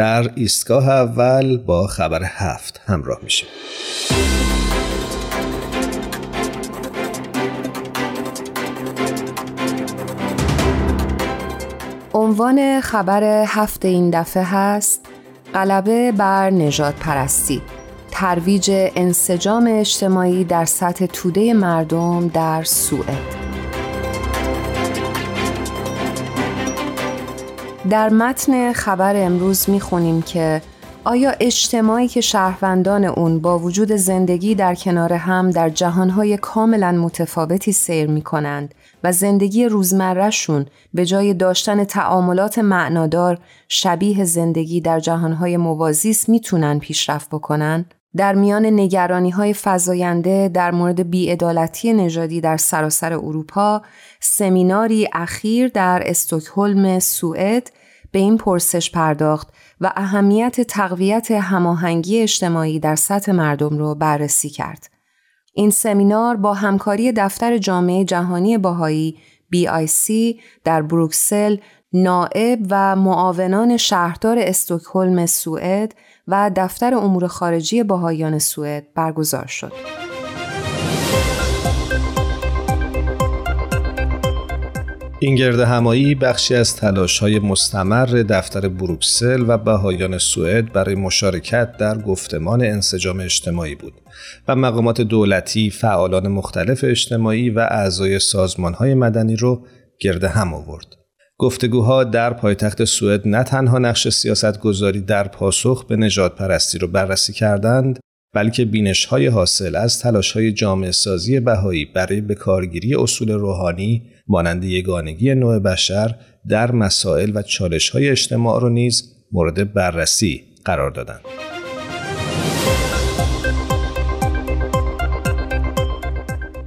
در ایستگاه اول با خبر هفت همراه میشیم. عنوان خبر هفته این دفعه هست غلبه بر نجات پرستی. ترویج انسجام اجتماعی در سطح توده مردم در سوئد. در متن خبر امروز می‌خونیم که آیا اجتماعی که شهروندان اون با وجود زندگی در کنار هم در جهانهای کاملا متفاوتی سیر می کنند و زندگی روزمرهشون به جای داشتن تعاملات معنادار شبیه زندگی در جهانهای موازیس می‌تونن پیشرفت بکنن؟ در میان نگرانی های فضاینده در مورد بیعدالتی نژادی در سراسر اروپا سمیناری اخیر در استکهلم سوئد به این پرسش پرداخت و اهمیت تقویت هماهنگی اجتماعی در سطح مردم را بررسی کرد. این سمینار با همکاری دفتر جامعه جهانی باهایی BIC در بروکسل نائب و معاونان شهردار استکهلم سوئد و دفتر امور خارجی باهایان سوئد برگزار شد. این گرد همایی بخشی از تلاش های مستمر دفتر بروکسل و بهایان سوئد برای مشارکت در گفتمان انسجام اجتماعی بود و مقامات دولتی، فعالان مختلف اجتماعی و اعضای سازمان های مدنی رو گرد هم آورد. گفتگوها در پایتخت سوئد نه تنها نقش سیاست گذاری در پاسخ به نجات پرستی رو بررسی کردند بلکه بینش های حاصل از تلاش های جامعه سازی بهایی برای به کارگیری اصول روحانی مانند یگانگی نوع بشر در مسائل و چالش های اجتماع را نیز مورد بررسی قرار دادند.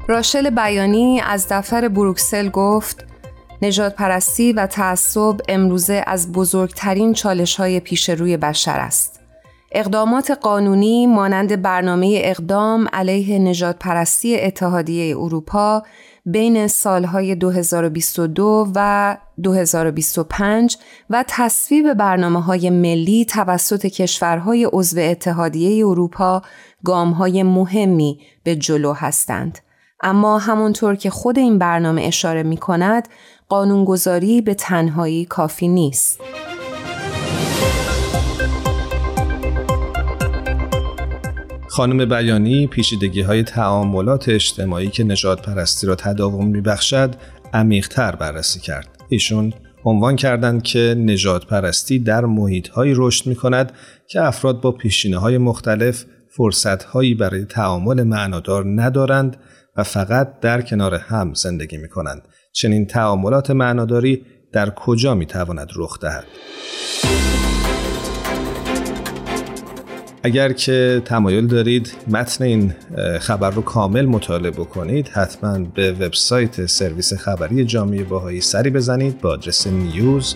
راشل بیانی از دفتر بروکسل گفت نجات پرستی و تعصب امروزه از بزرگترین چالش های پیش روی بشر است. اقدامات قانونی مانند برنامه اقدام علیه نجات پرستی اتحادیه اروپا بین سالهای 2022 و 2025 و تصویب برنامه های ملی توسط کشورهای عضو اتحادیه اروپا گام های مهمی به جلو هستند. اما همونطور که خود این برنامه اشاره می کند، قانونگذاری به تنهایی کافی نیست. خانم بیانی پیشیدگی های تعاملات اجتماعی که نجات پرستی را تداوم میبخشد عمیقتر بررسی کرد. ایشون عنوان کردند که نجات پرستی در محیط هایی رشد می کند که افراد با پیشینه های مختلف فرصت هایی برای تعامل معنادار ندارند و فقط در کنار هم زندگی می کنند. چنین تعاملات معناداری در کجا می تواند رخ دهد؟ اگر که تمایل دارید متن این خبر رو کامل مطالعه بکنید حتما به وبسایت سرویس خبری جامعه باهایی سری بزنید با آدرس نیوز